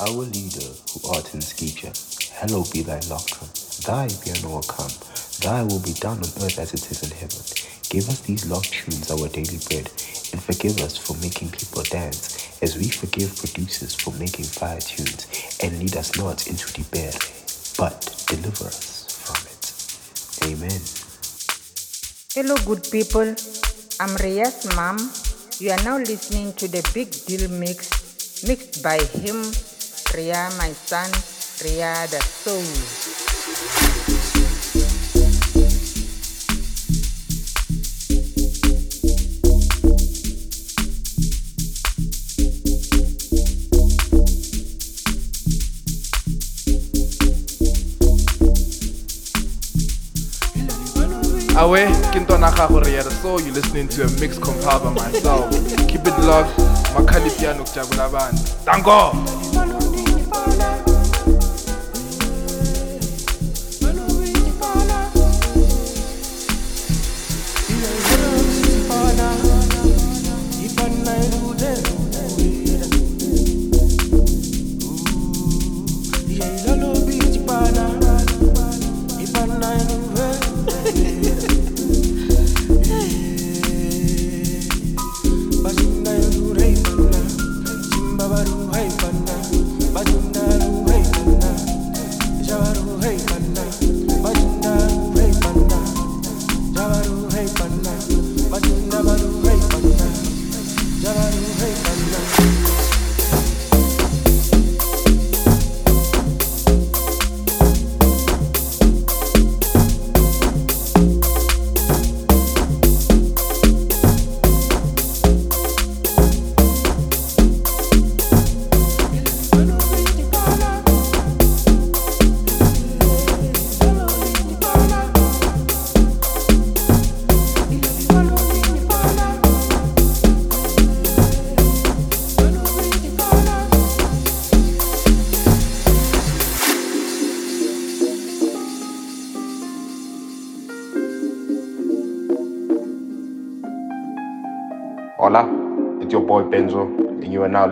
Our leader, who art in scripture, hallowed be thy laughter. Thy be an overcome. Thy will be done on earth as it is in heaven. Give us these love tunes, our daily bread, and forgive us for making people dance, as we forgive producers for making fire tunes, and lead us not into the bed, but deliver us from it. Amen. Hello, good people. I'm Ria's mom. You are now listening to the Big Deal Mix, mixed by him, Ria, my son, Ria the Soul. Awe, Kintona Kahoria, so you're listening to a mix compiled by myself. Keep it locked, Makali Piano Jagulaban. Tango!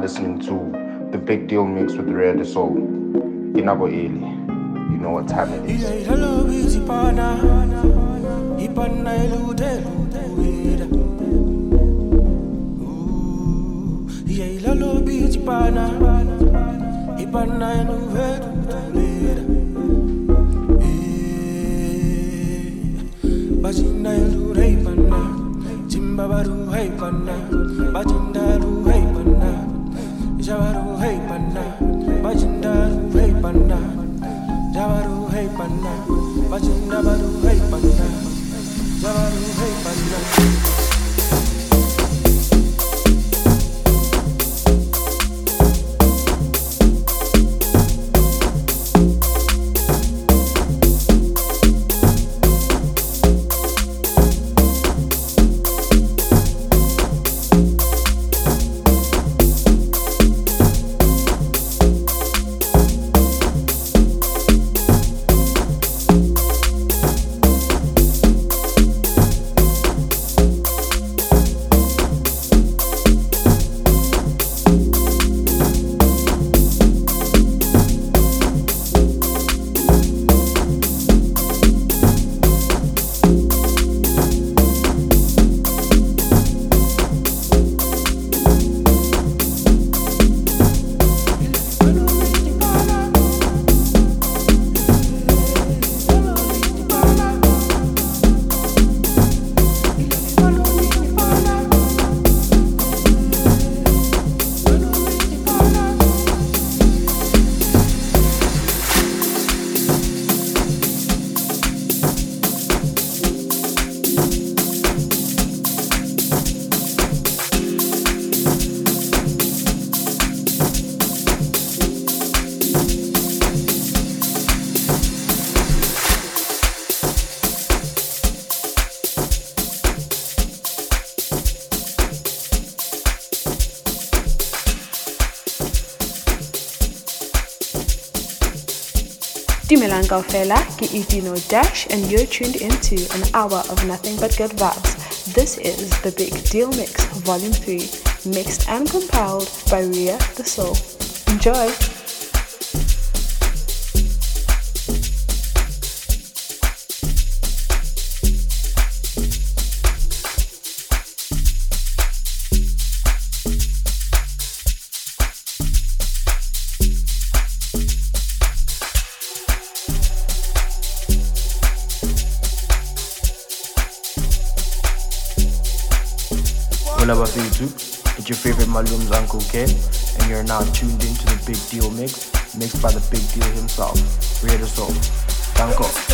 Listening to the Big Deal Mix with Ria the Soul. Inabo Eli. You know what time it is. Bajinda lu rei panna, Jimbabaru hey panna, Bajinda lu Jawaru hey panna, Bajinda lu hey panna, Jawaru hey panna, Bajinda Ke Itino Dash, and you're tuned into an hour of nothing but good vibes. This is the Big Deal Mix, Volume 3, mixed and compiled by Ria the Soul. Enjoy! now tuned into the Big Deal mix, mixed by the Big Deal himself, Reda Soul. Thank you.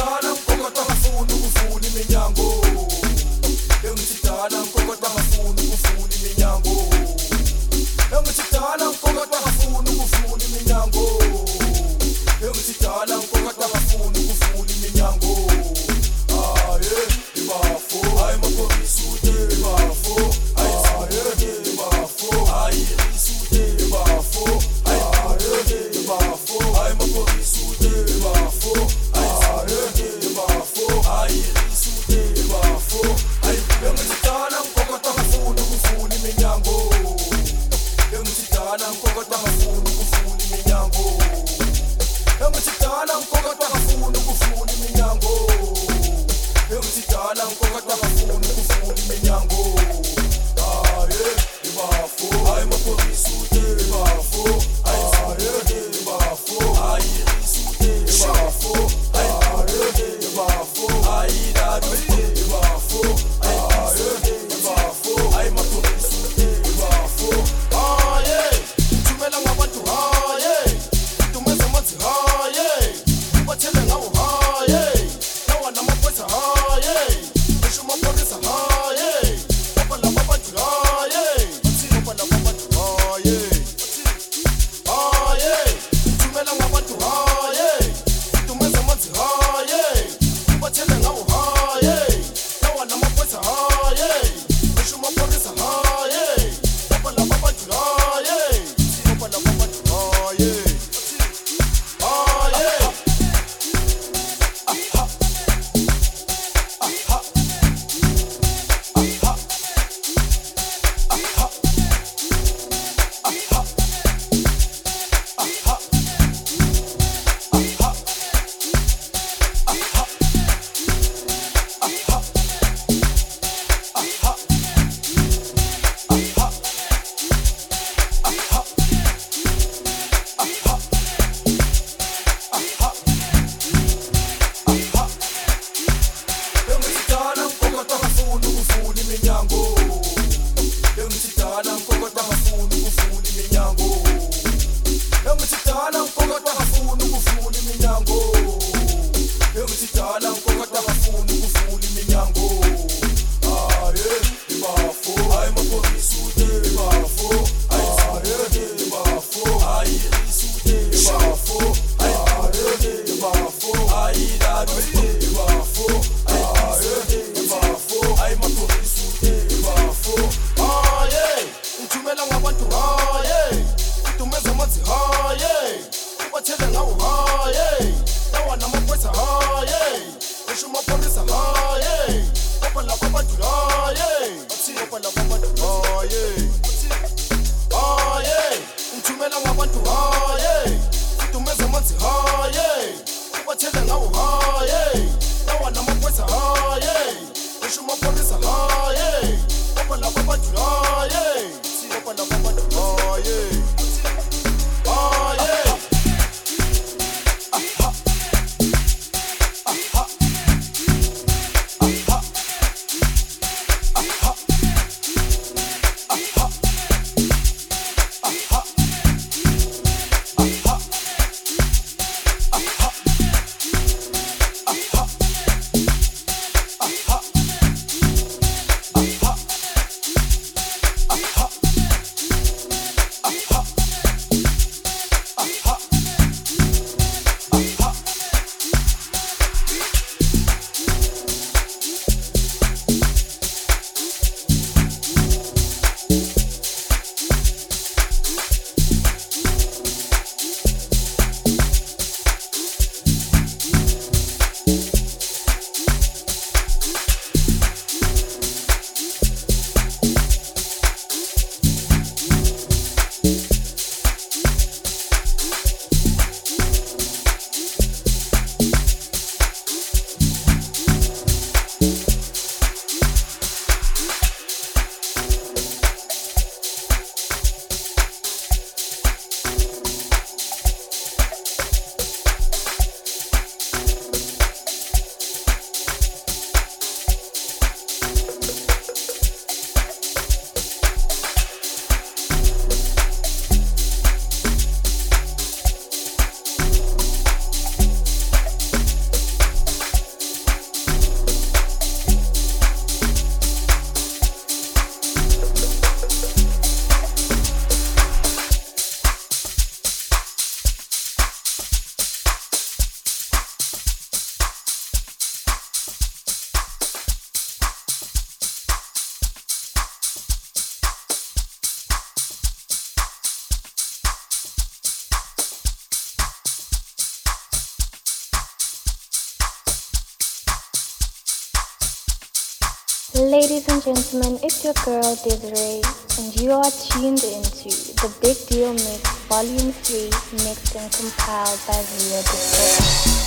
Ladies and gentlemen, it's your girl Desiree, and you are tuned into the Big Deal Mix Volume 3, mixed and compiled by Rio Disco.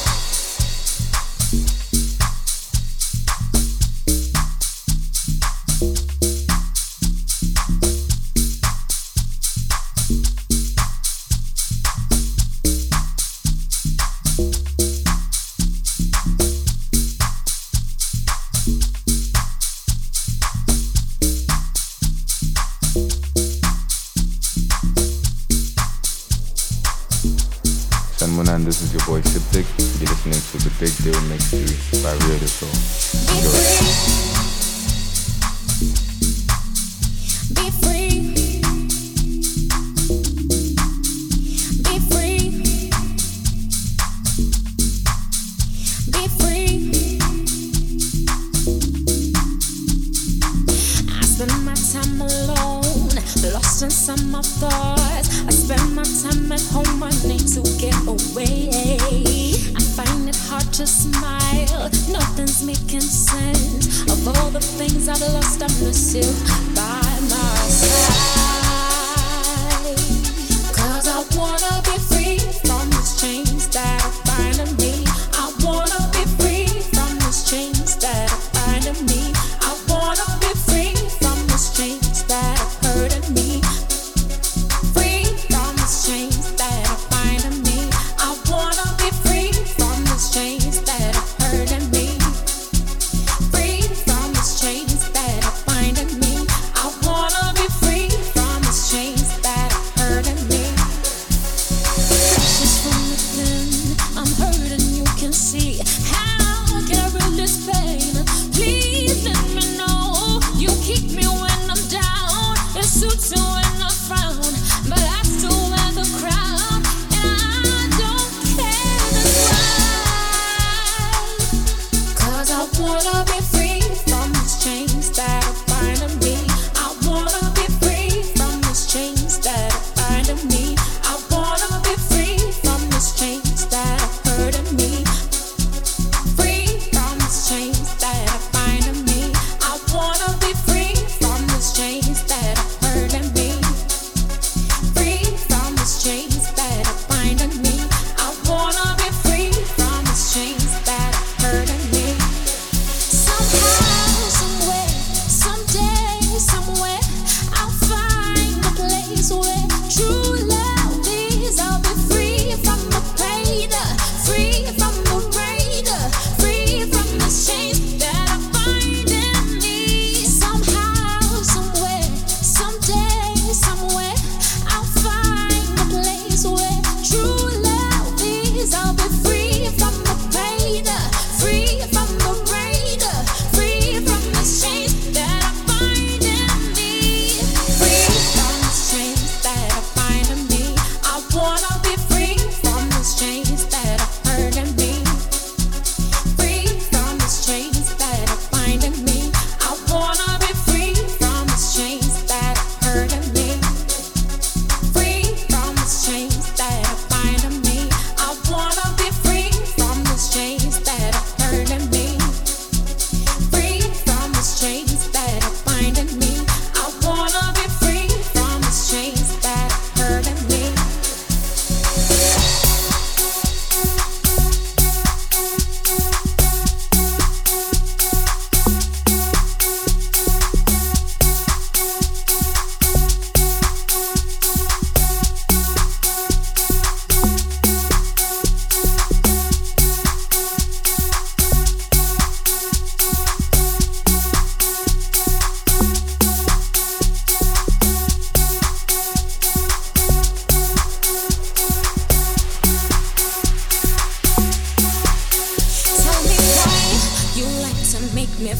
Big Deal Mix 3 by Ria the Soul. Enjoy.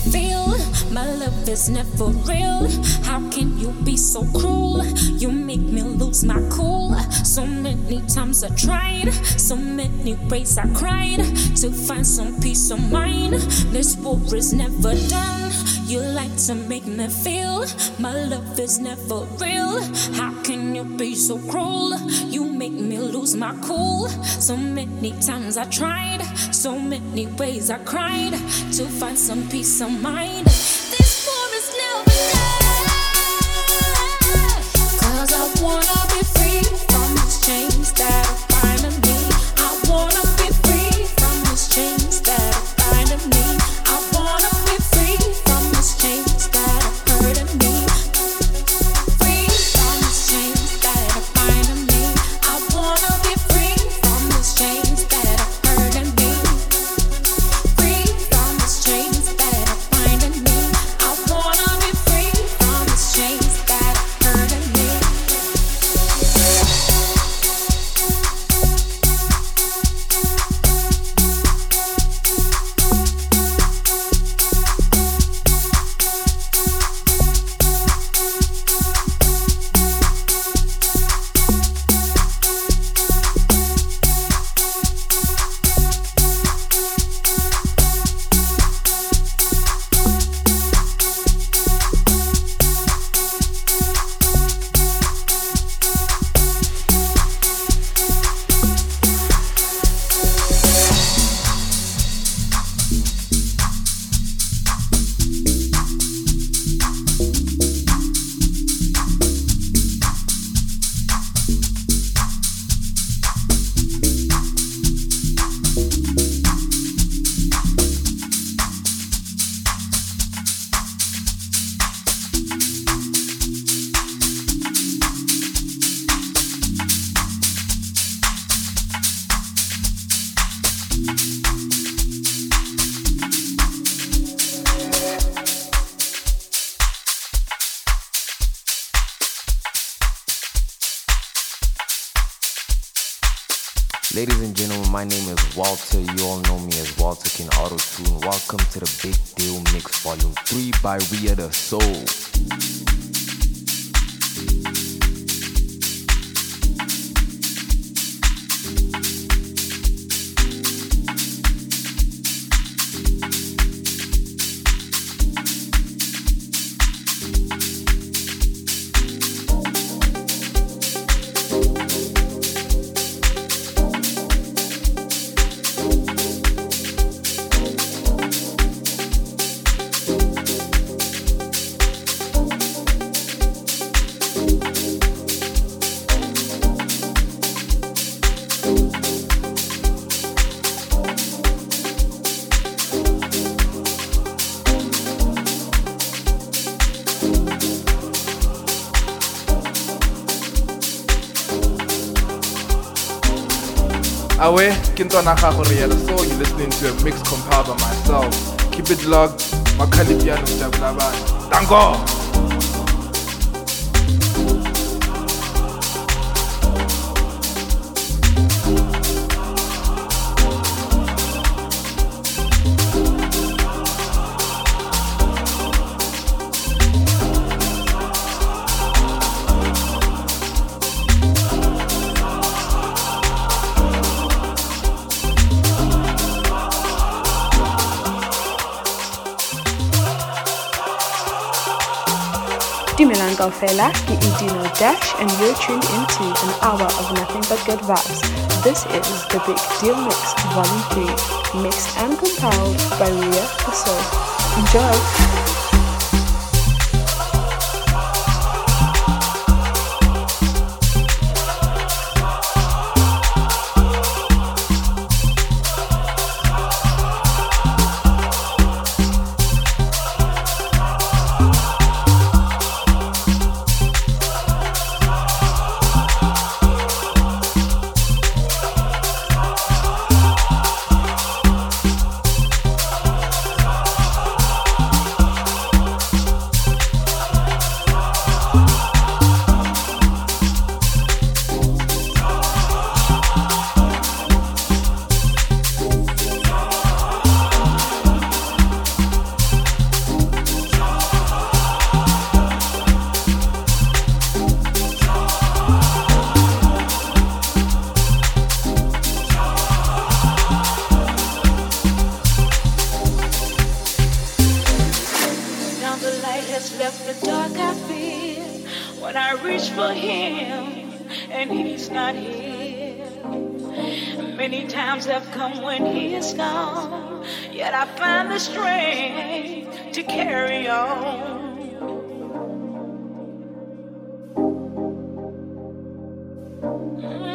Be ways I cried to find some peace of mind. This war is never done. You like to make me feel my love is never real. How can you be so cruel? You make me lose my cool. So many times I tried, so many ways I cried to find some peace of mind. wanna my name is Walter. You all know me as Walter King Auto Tune. Welcome to the Big Deal Mix Volume 3 by Ria the Soul. Awe, Kintona Kagoriel, so you're listening to a mix compiled by myself. Keep it locked, Makalipiano Jabulaban. Tango! Ke Edino Dash, and you're tuned into an hour of nothing but good vibes. This is the Big Deal Mix Volume 3, mixed and compiled by Ria Soul. Enjoy! Mm-hmm.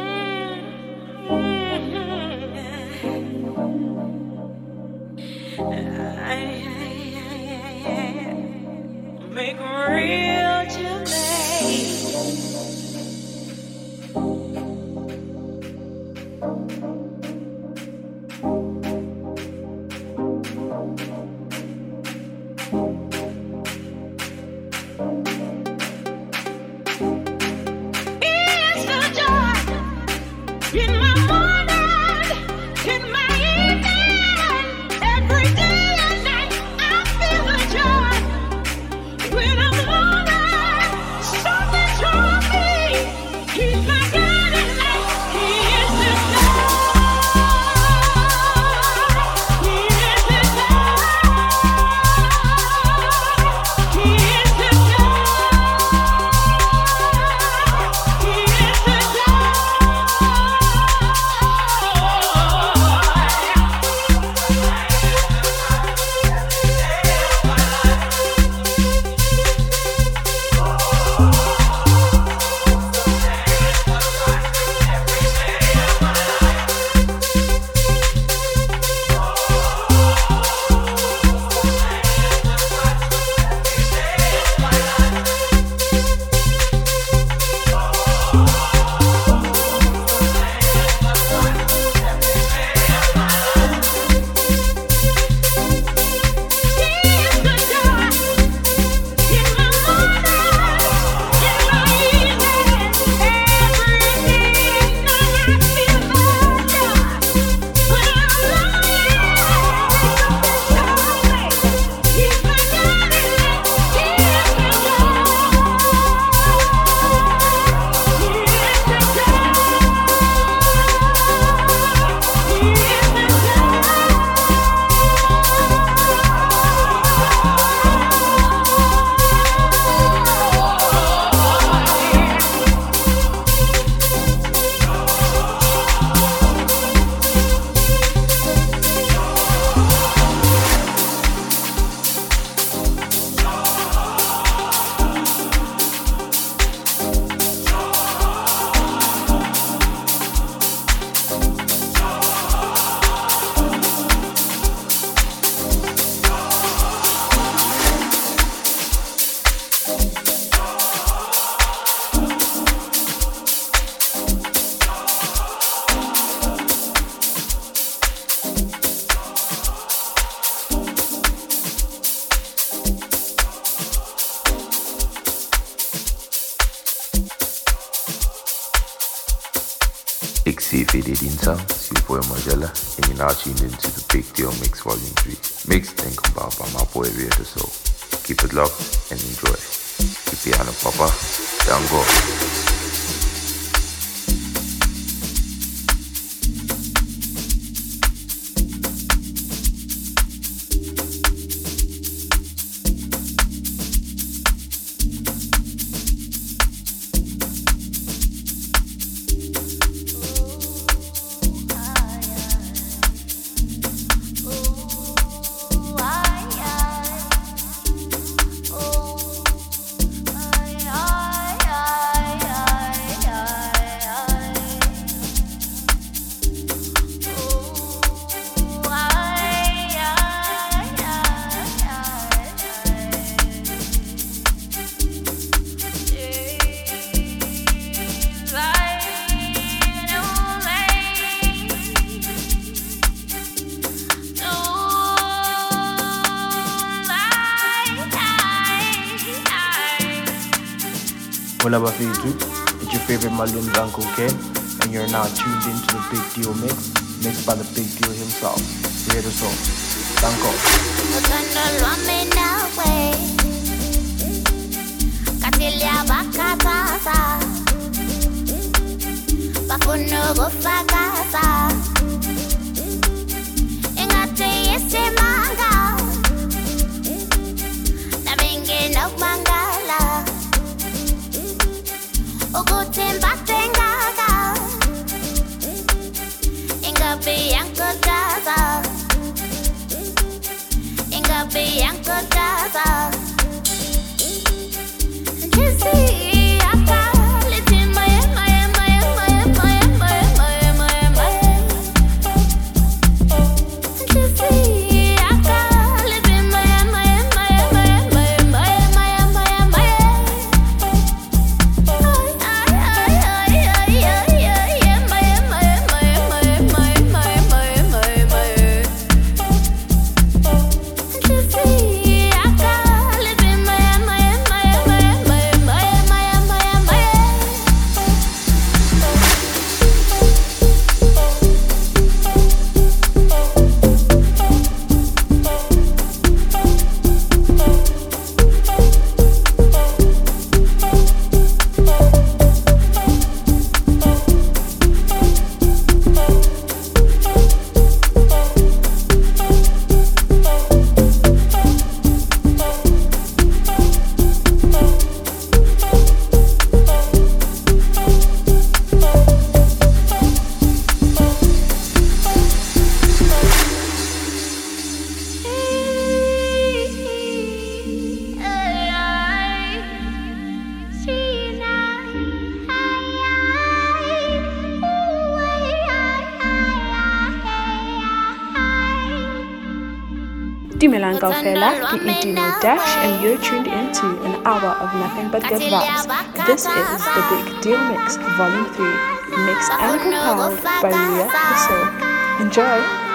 Now tuned into the Big Deal Mix Volume 3, mixed and compiled by my boy the Soul. Keep it locked and enjoy. Keep piano papa, down go. It's your favorite Malum's Uncle Ken, and you're now tuned into the Big Deal Mix, mixed by the Big Deal himself, Ria the Soul. Danko. nabengenokumangala Dash, and you're tuned into an hour of nothing but good vibes. This is the Big Deal Mix, Volume 3, mixed and compiled by Ria the Enjoy!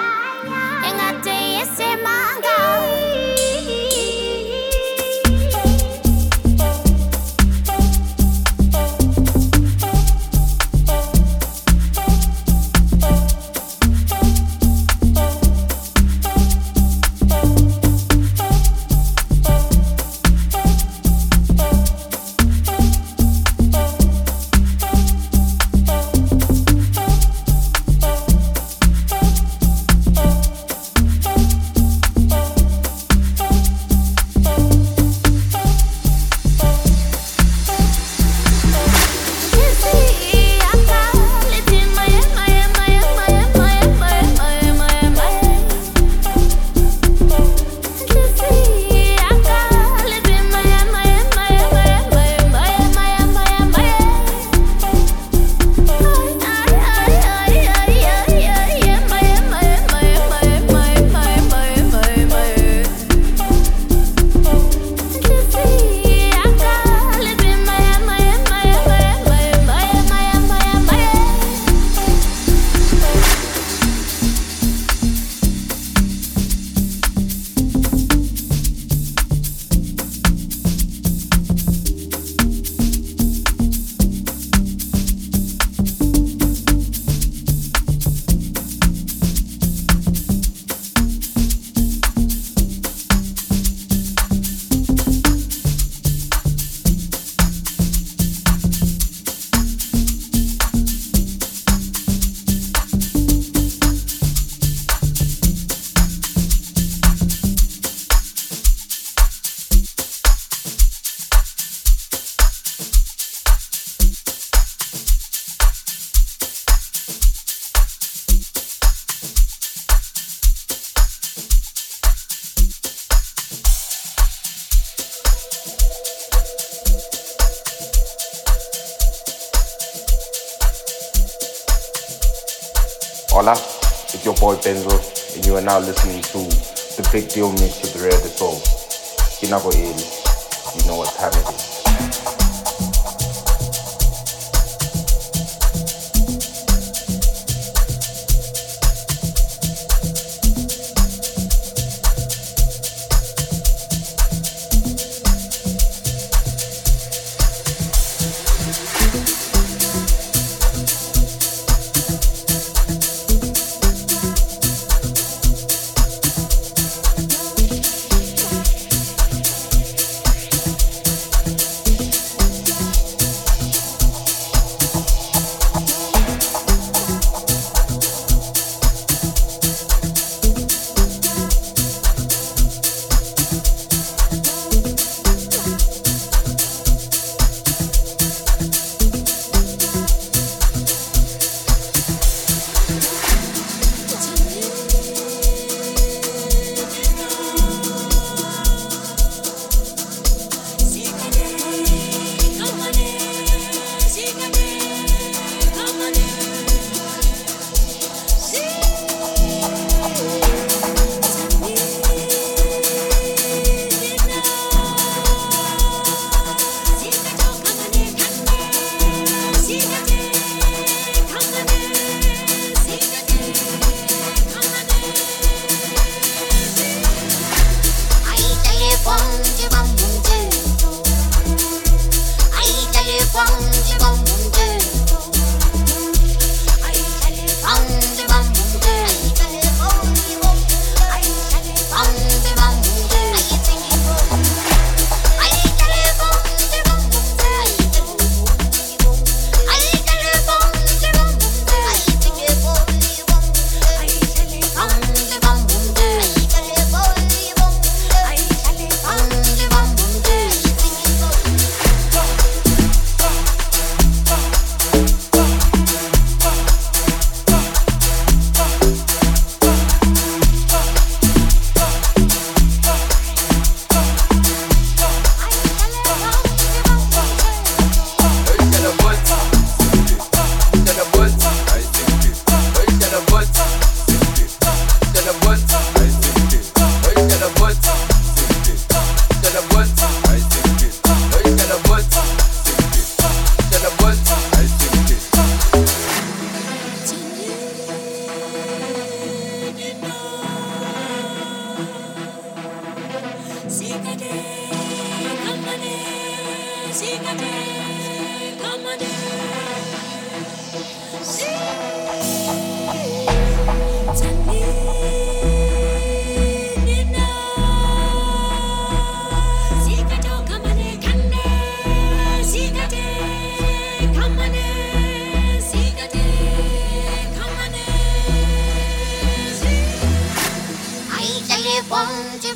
The Big Deal Mix with Ria the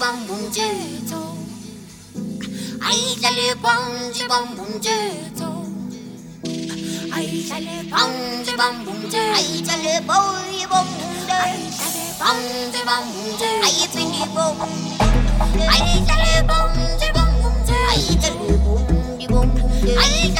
bum Ay, j'allais bon, j'ai bon, bon, j'ai. Ay. Ay, Ay, Ay,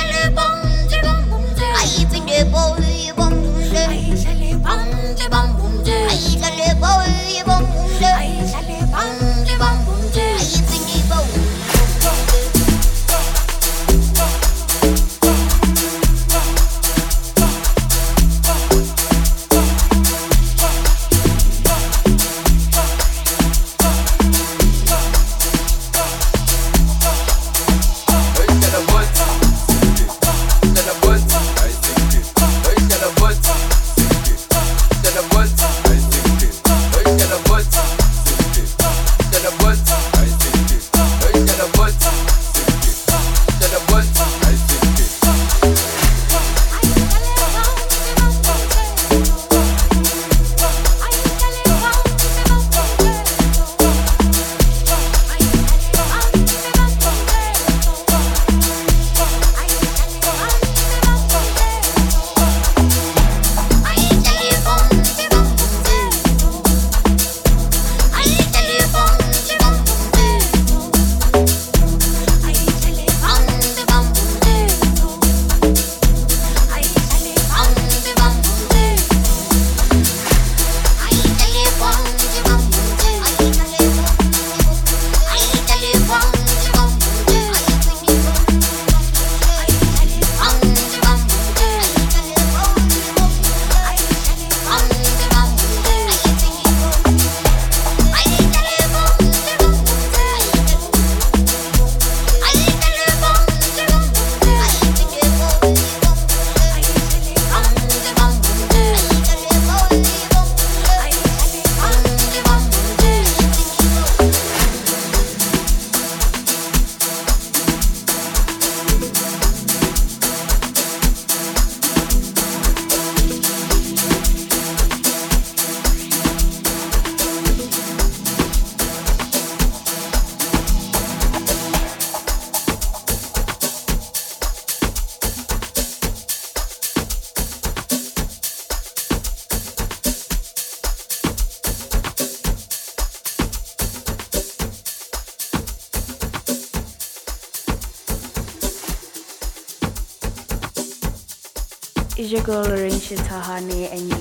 girl Rinshi Tahani and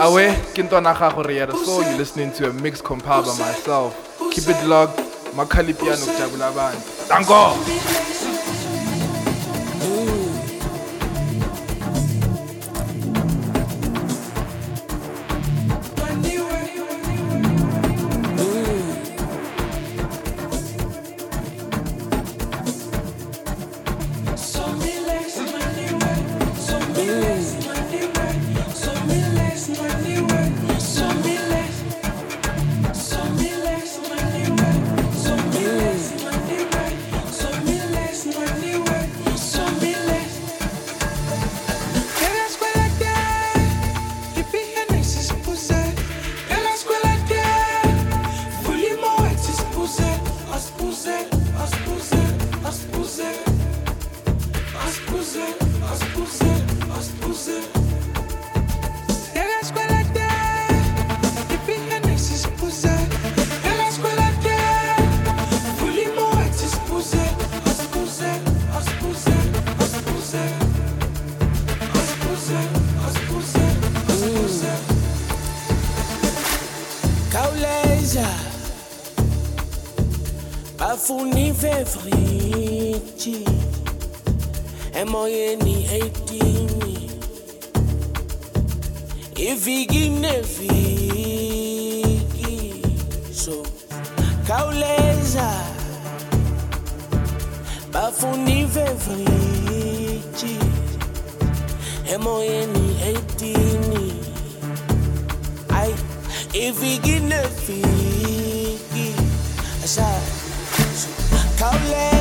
Awe, Kintona Riera. So you're listening to a mix compiled by myself. Keep it locked. Makali Piano Band. Tango!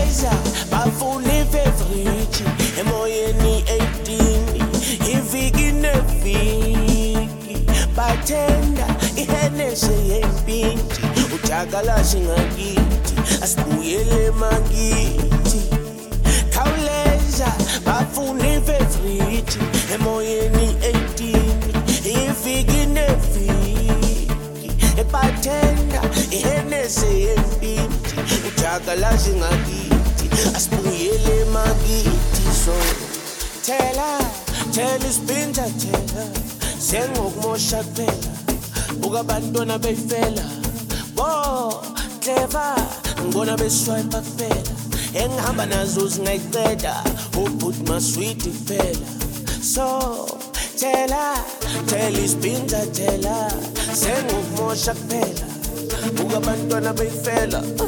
Khawuleza bafuna ifevriji emoyeni 18 iviki neviki. Bathenda ihenese yempinti ujakalashi ngakithi asibuyele emakithi khawuleza bafuna ifevriji emoyeni 18 iviki neviki. Ebathenda ihenese yempinti ujakalashi ngakithi. Asibuyele emakithi so thela thela isipinta thela sengokumosha kuphela buka abantwana beyifela bo clever ngibona beswipa kuphela engihamba nazo zingayiceda ubhuti maswiti kuphela so thela thela isipinta thela sengokumosha kuphela buka abantwana beyifela bo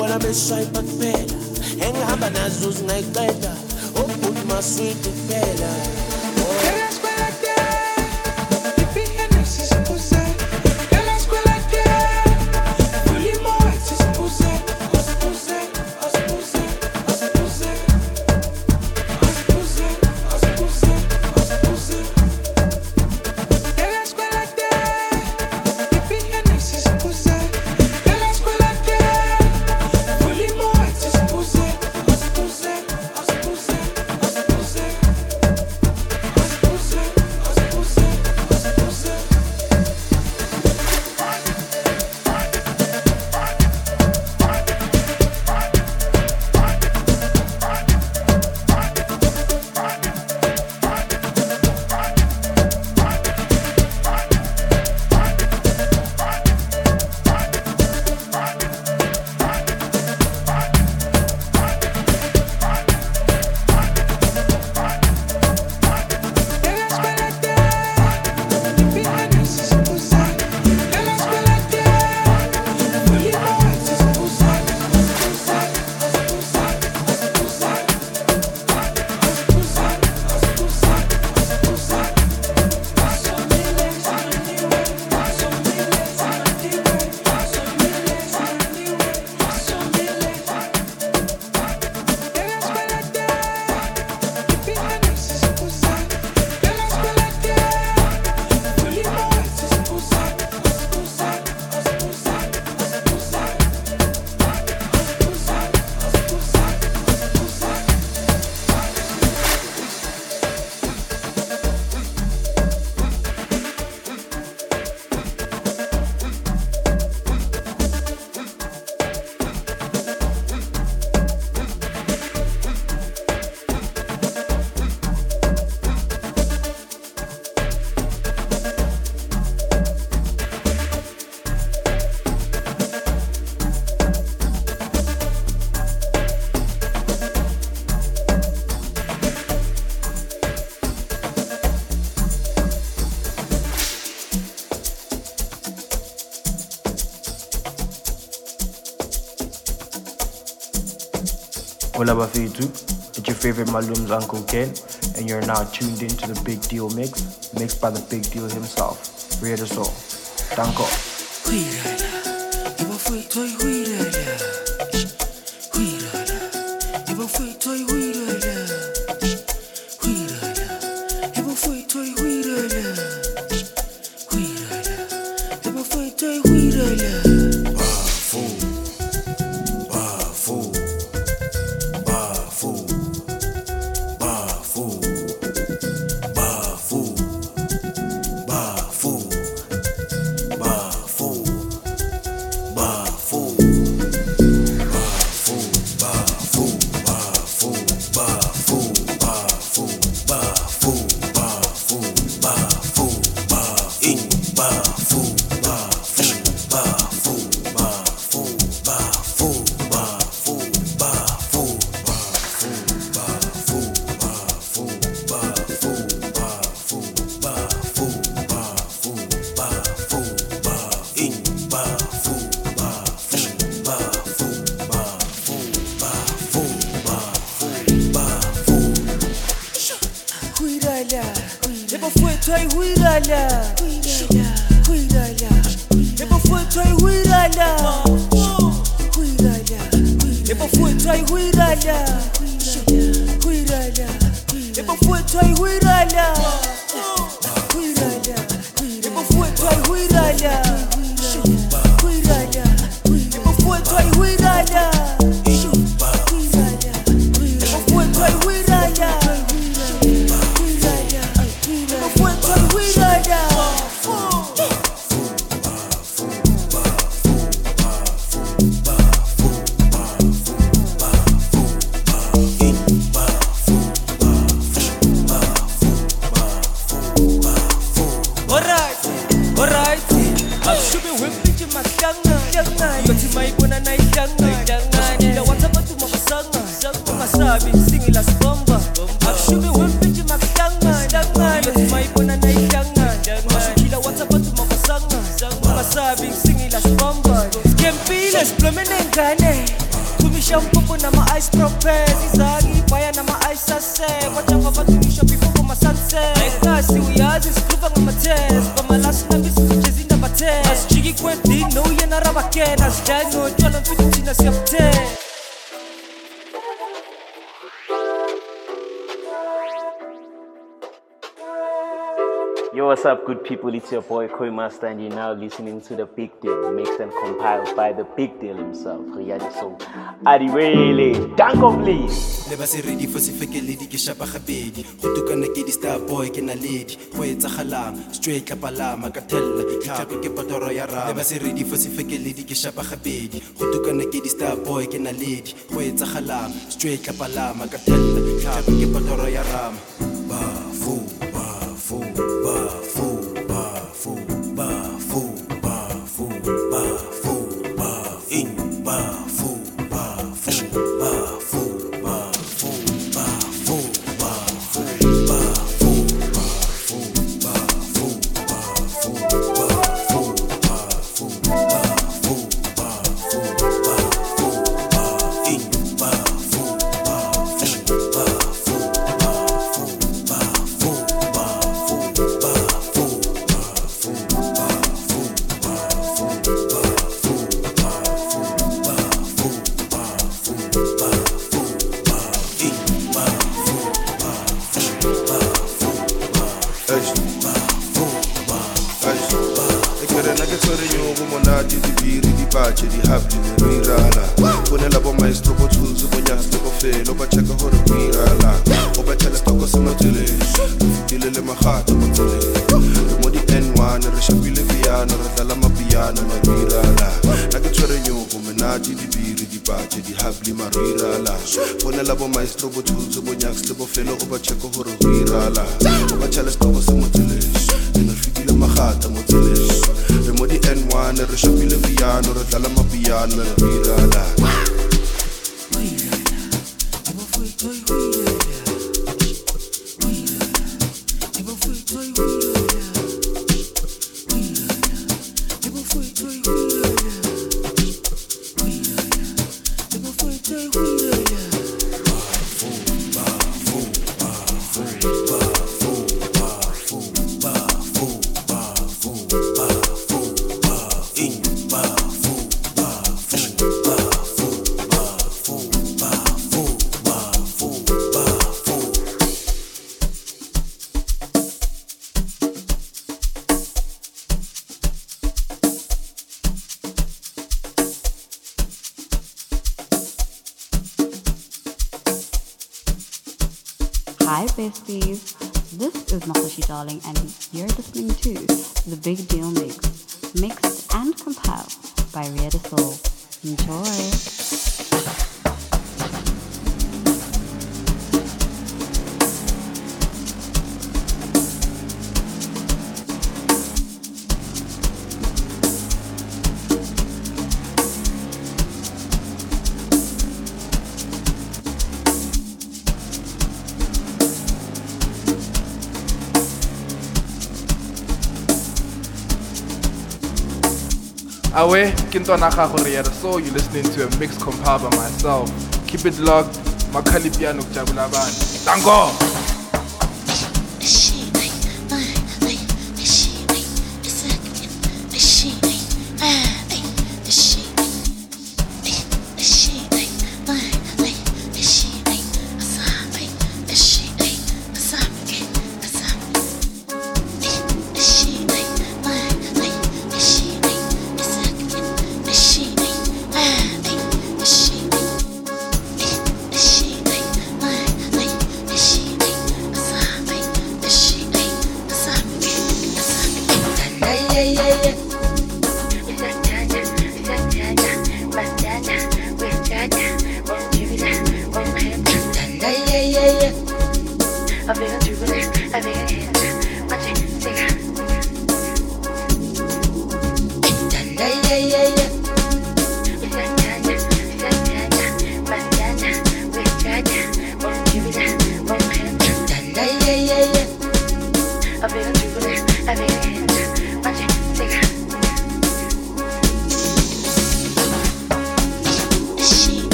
wala beshayibakuphela engihamba nazo zingayiqeda. Obuti maswidi kuphela Hola Bafetu, it's your favorite Malum's Uncle Ken, and you're now tuned in to the Big Deal Mix, mixed by the Big Deal himself, Ria the Soul. Danko. sabe, singing las bomba. What's up, good people? It's your boy Koi Master, and you're now listening to the Big Deal, mixed and compiled by the Big Deal himself, Ria the Soul. Adiwele, Danko please. le ba se ready for sefekeledi ke shapa gabedi. Go tukana ke di-star boy ke naledi go etsagalang straight tlapalama ka tella tlhape ke potoro ya rama. Le ba se ready for sefekeledi ke shapa gabedi. Go tukana ke di-star boy ke naledi go etsagalang straight tlapalama ka tella tlhape ke potoro ya rama. Bafo Fuba, fuba, fuba, fuba, fuba, fuba. nati di birri, di pace, di happening, rirala Ponela bomaestro botshuzu bonyasle bofelo bacheka gore rirala O batshela toko se matselese Dile le magato botsele Re mo di N1 re shapile piano re dlala mapiano ma rirala Na ke tshwere nyoko menati di birri, di pace, di happening ma rirala Ponela bomaestro botshuzu bonyasle bofelo o bacheka gore rirala O batshela toko se matselese Re fitile magata mo tselese I'm shapile piano re dlala the re Awe, ke ntwana gago re so you listening to a mixed compiled by myself. Keep it locked. Makhali piano kujabula abantu.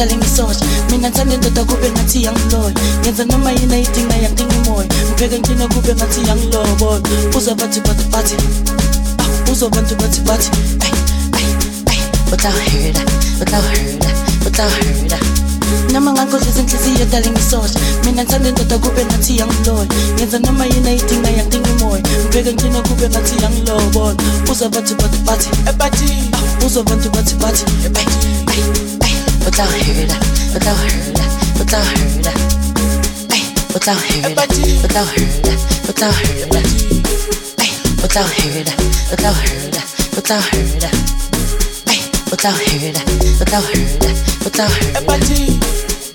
Dala ngisosha mina ngithanda indoda kube ngathi yangiloya ngenza noma bantu noma inhliziyo mina ngithanda indoda kube ngathi ngenza noma yini ayidinga ngipheke ngithina kube ngathi bathi bathi bathi bathi without hurta without hurta without hurta ay without hurta without hurta without hurta ay without hurta without hurta without hurta ay without hurta without hurta without hurta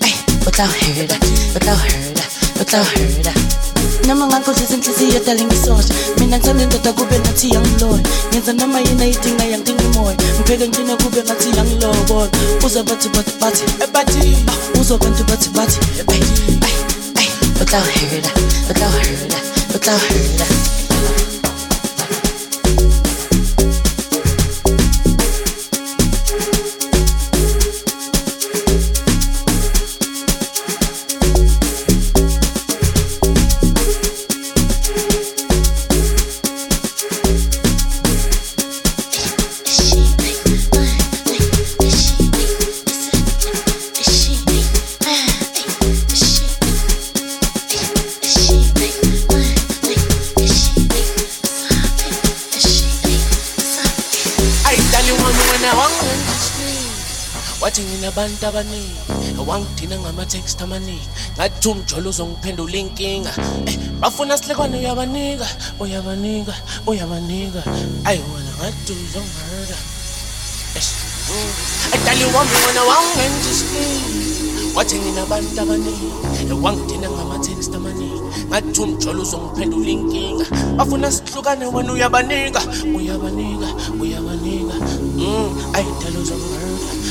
ay without hurta without hurta without hurta noma ngakhohlisa inhliziyo dala ngisosha mina ngithanda indoda kube ngathi yangiloya ngenza noma yini ayidinga yangidinga imoya ngipheke ngithina kube ngathi yangilobola uzwa bathi bathi bathi bathi uzwa bantu bathi bathi ay ay ay without hurta without hurta without hurta ayidlali nginabantu abaningi. Wangidina ngama-text amaningi ngathi umjolo uzongiphendula inkinga. Eh, bafuna sihlekwane uyabanika uyabanika uyabanika. Ayi wena ngathi uzongihurta ayidlali wami wena wangenjisini wathi nginabantu abaningi wangidina ngama-text amaningi. Ngathi umjolo uzongiphendula inkinga. Bafuna sihlukane wena uyabanika. Uyabanika uyabanika. Mm, ayidala uzongihurta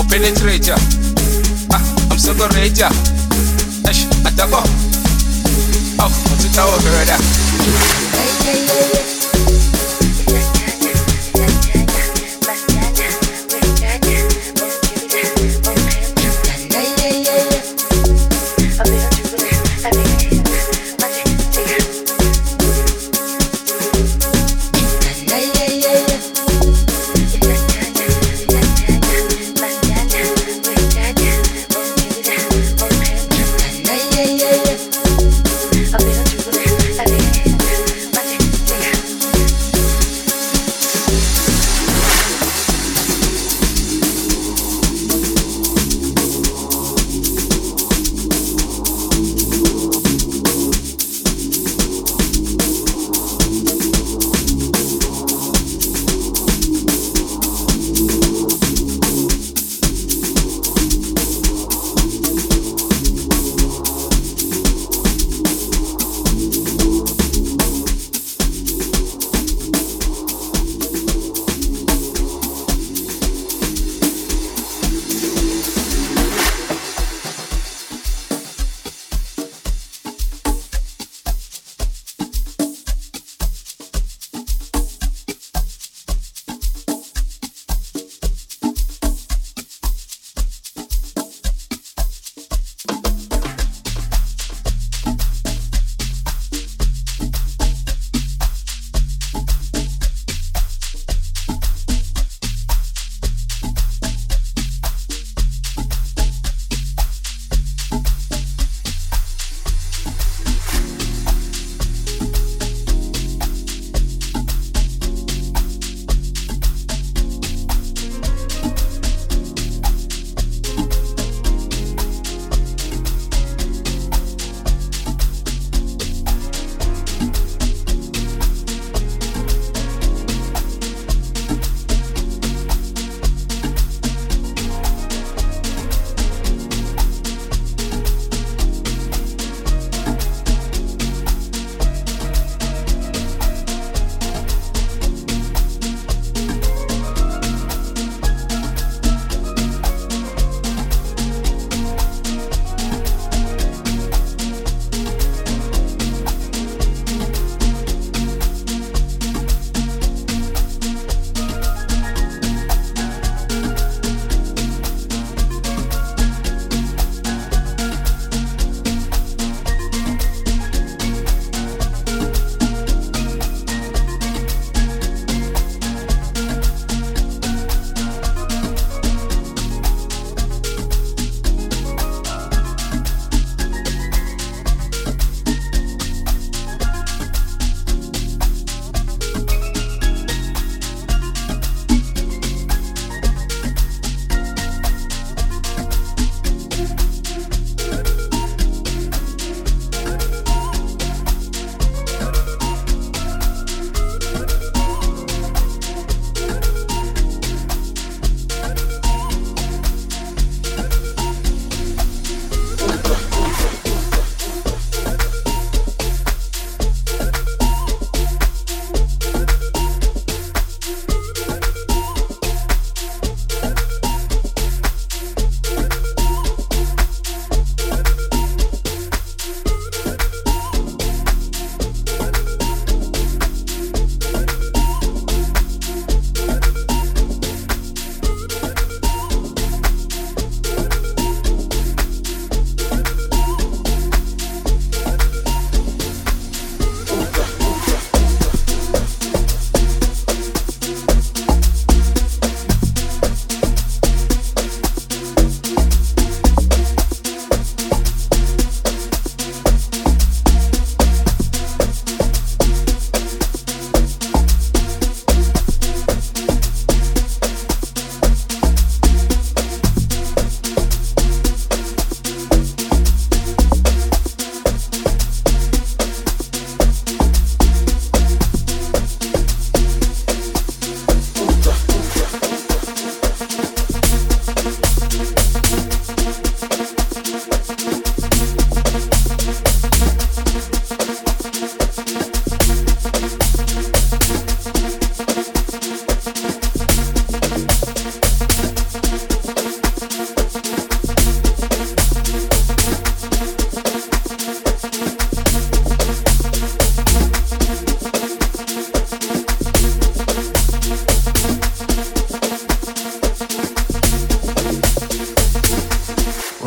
operator atako openetrator ah amsecurator ash atako awu uthi tawuhera Yeah, yeah, yeah.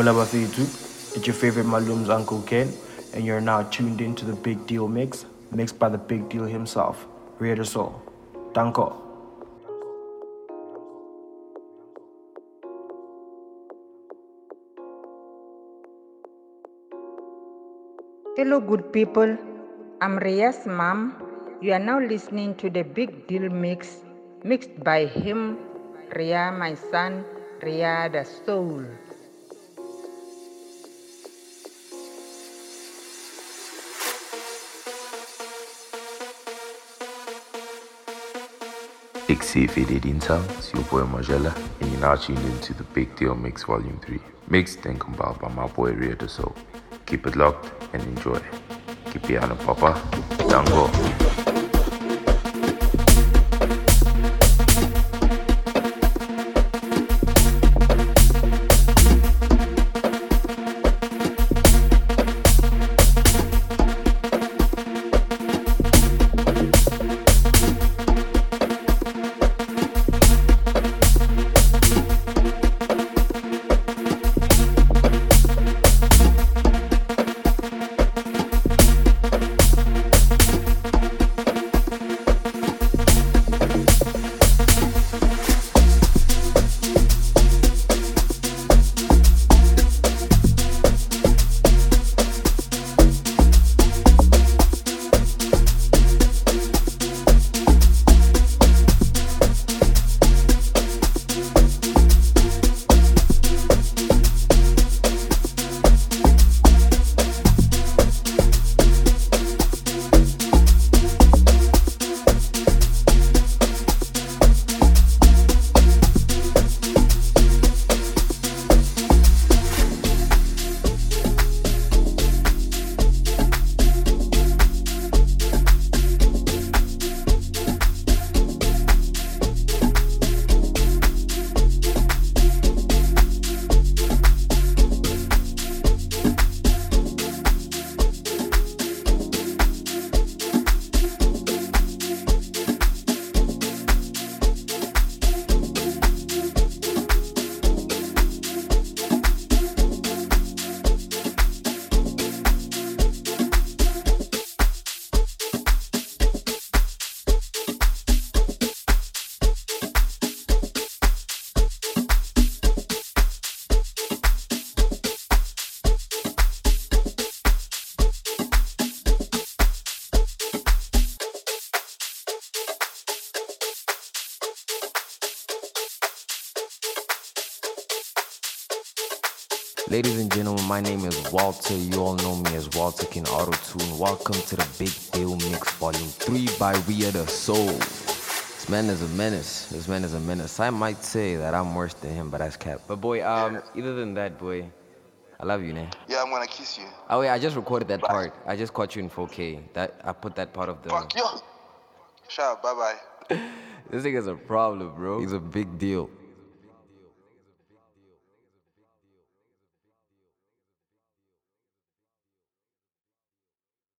Hola Bafetu, it's your favorite Malum's Uncle Ken, and you're now tuned in to the Big Deal Mix, mixed by the Big Deal himself, de Soul. Danko. Hello, good people. I'm Ria's mom. You are now listening to the Big Deal Mix, mixed by him, Ria, my son, Ria the Soul. XCFA Intel, it's your boy Margella, and you're now tuned into the Big Deal Mix Volume 3, mixed and compiled by my boy Ria the Soul. Keep it locked and enjoy. Keep it on papa. Dango. My name is Walter. You all know me as Walter King Auto Tune. Welcome to the Big Deal Mix Volume 3 by Ria the Soul. This man is a menace. This man is a menace. I might say that I'm worse than him, but that's cap. But boy, um, other than that, boy, I love you, man. Yeah, I'm gonna kiss you. Oh wait, I just recorded that part. I just caught you in 4K. That I put that part of the. Fuck you. Shut up. Bye bye. this nigga's a problem, bro. He's a big deal.